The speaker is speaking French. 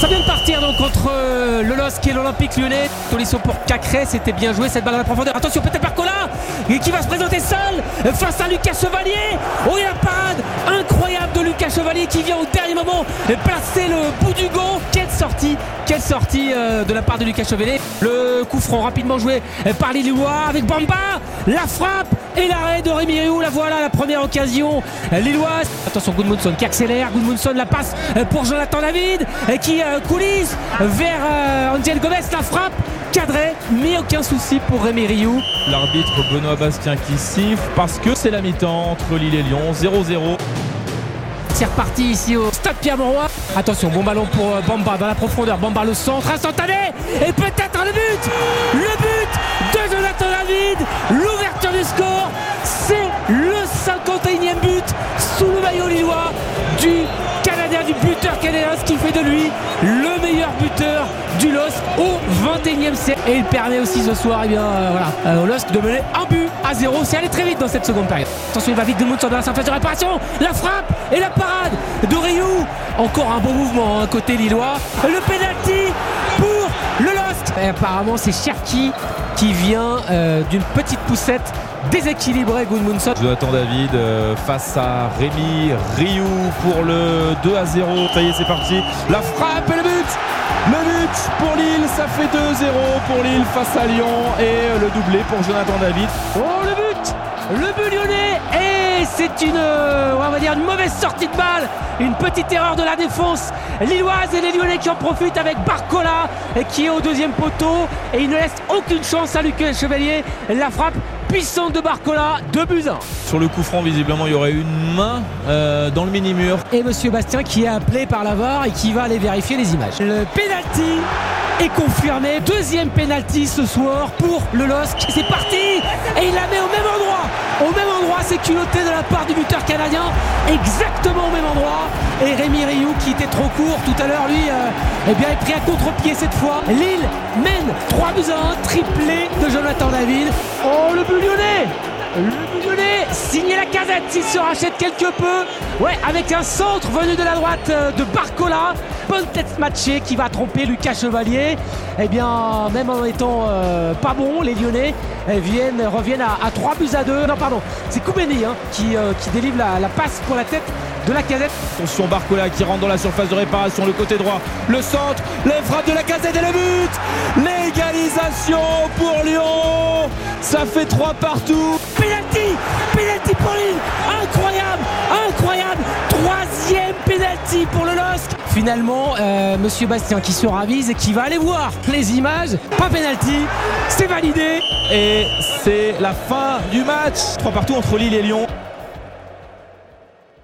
Ça vient de partir donc contre euh, le LOSC et l'Olympique lyonnais. Tolisso pour Cacré, c'était bien joué cette balle à la profondeur. Attention, peut-être Barcola et qui va se présenter seul face à Lucas Chevalier. Oh, a la parade incroyable de Lucas Chevalier qui vient au dernier moment placer le bout du gant. Quelle sortie, quelle sortie euh, de la part de Lucas Chevalier. Le coup franc rapidement joué par les Lillois avec Bamba. La frappe et l'arrêt de Rémi Rioux. La voilà la première occasion lilloise. Attention, Goodmundson qui accélère. Goodmundson la passe pour Jonathan David qui euh, coulisse vers euh, Angel Gomez. La frappe cadré, mais aucun souci pour Rémi Rioux. L'arbitre Benoît Bastien qui siffle parce que c'est la mi-temps entre Lille et Lyon, 0-0. C'est reparti ici au stade Pierre-Mauroy. Attention, bon ballon pour euh, Bamba dans la profondeur. Bamba le centre instantané et peut-être le but Le but de Jonathan David Score, c'est le 51e but sous le maillot lillois du Canadien, du buteur canadien, ce qui fait de lui le meilleur buteur du LOSC au 21e siècle. Et il permet aussi ce soir eh bien, euh, voilà, euh, au LOSC de mener un but à zéro. C'est allé très vite dans cette seconde période. Attention, il va vite de sur dans la surface de réparation. La frappe et la parade de Rioux. Encore un bon mouvement hein, côté lillois. Le penalty pour le LOSC. Et apparemment, c'est Cherki qui vient euh, d'une petite poussette déséquilibré Goodmunson. Jonathan David euh, face à Rémi Rioux pour le 2 à 0. Ça y est, c'est parti. La frappe et le but Le but pour Lille, ça fait 2-0 pour Lille face à Lyon et le doublé pour Jonathan David. Oh le but Le but lyonnais et c'est une, euh, on va dire une mauvaise sortie de balle, une petite erreur de la défense lilloise et les Lyonnais qui en profitent avec Barcola qui est au deuxième poteau et il ne laisse aucune chance à Lucas Chevalier. La frappe puissante de Barcola, 2 buts 1. Sur le coup franc, visiblement, il y aurait une main euh, dans le mini-mur. Et Monsieur Bastien qui est appelé par la VAR et qui va aller vérifier les images. Le penalty est confirmé. Deuxième penalty ce soir pour le LOSC. C'est parti Et il la met au même endroit. Au même endroit, c'est culotté de la part du buteur canadien. Exactement au même endroit. Et Rémi Rioux qui était trop court tout à l'heure, lui, euh, eh bien, est pris à contre-pied cette fois. Lille mène 3 buts à 1, triplé de Jonathan David. Oh, le but le lyonnais signé la casette, il se rachète quelque peu. Ouais, avec un centre venu de la droite euh, de Barcola. Bonne tête matchée qui va tromper Lucas Chevalier. Eh bien, même en étant euh, pas bon, les Lyonnais eh, viennent, reviennent à, 3 buts à 2. Non, pardon, c'est Koubeni hein, qui, qui, délivre la, la passe pour la tête de la casette. Attention Barcola qui rentre dans la surface de réparation, le côté droit, le centre, les frappes de la casette et le but L'égalisation pour Lyon Ça fait 3 partout Finalement, euh, Monsieur Bastien qui se ravise et qui va aller voir les images. Pas penalty, c'est validé. Et c'est la fin du match. 3 partout entre Lille et Lyon.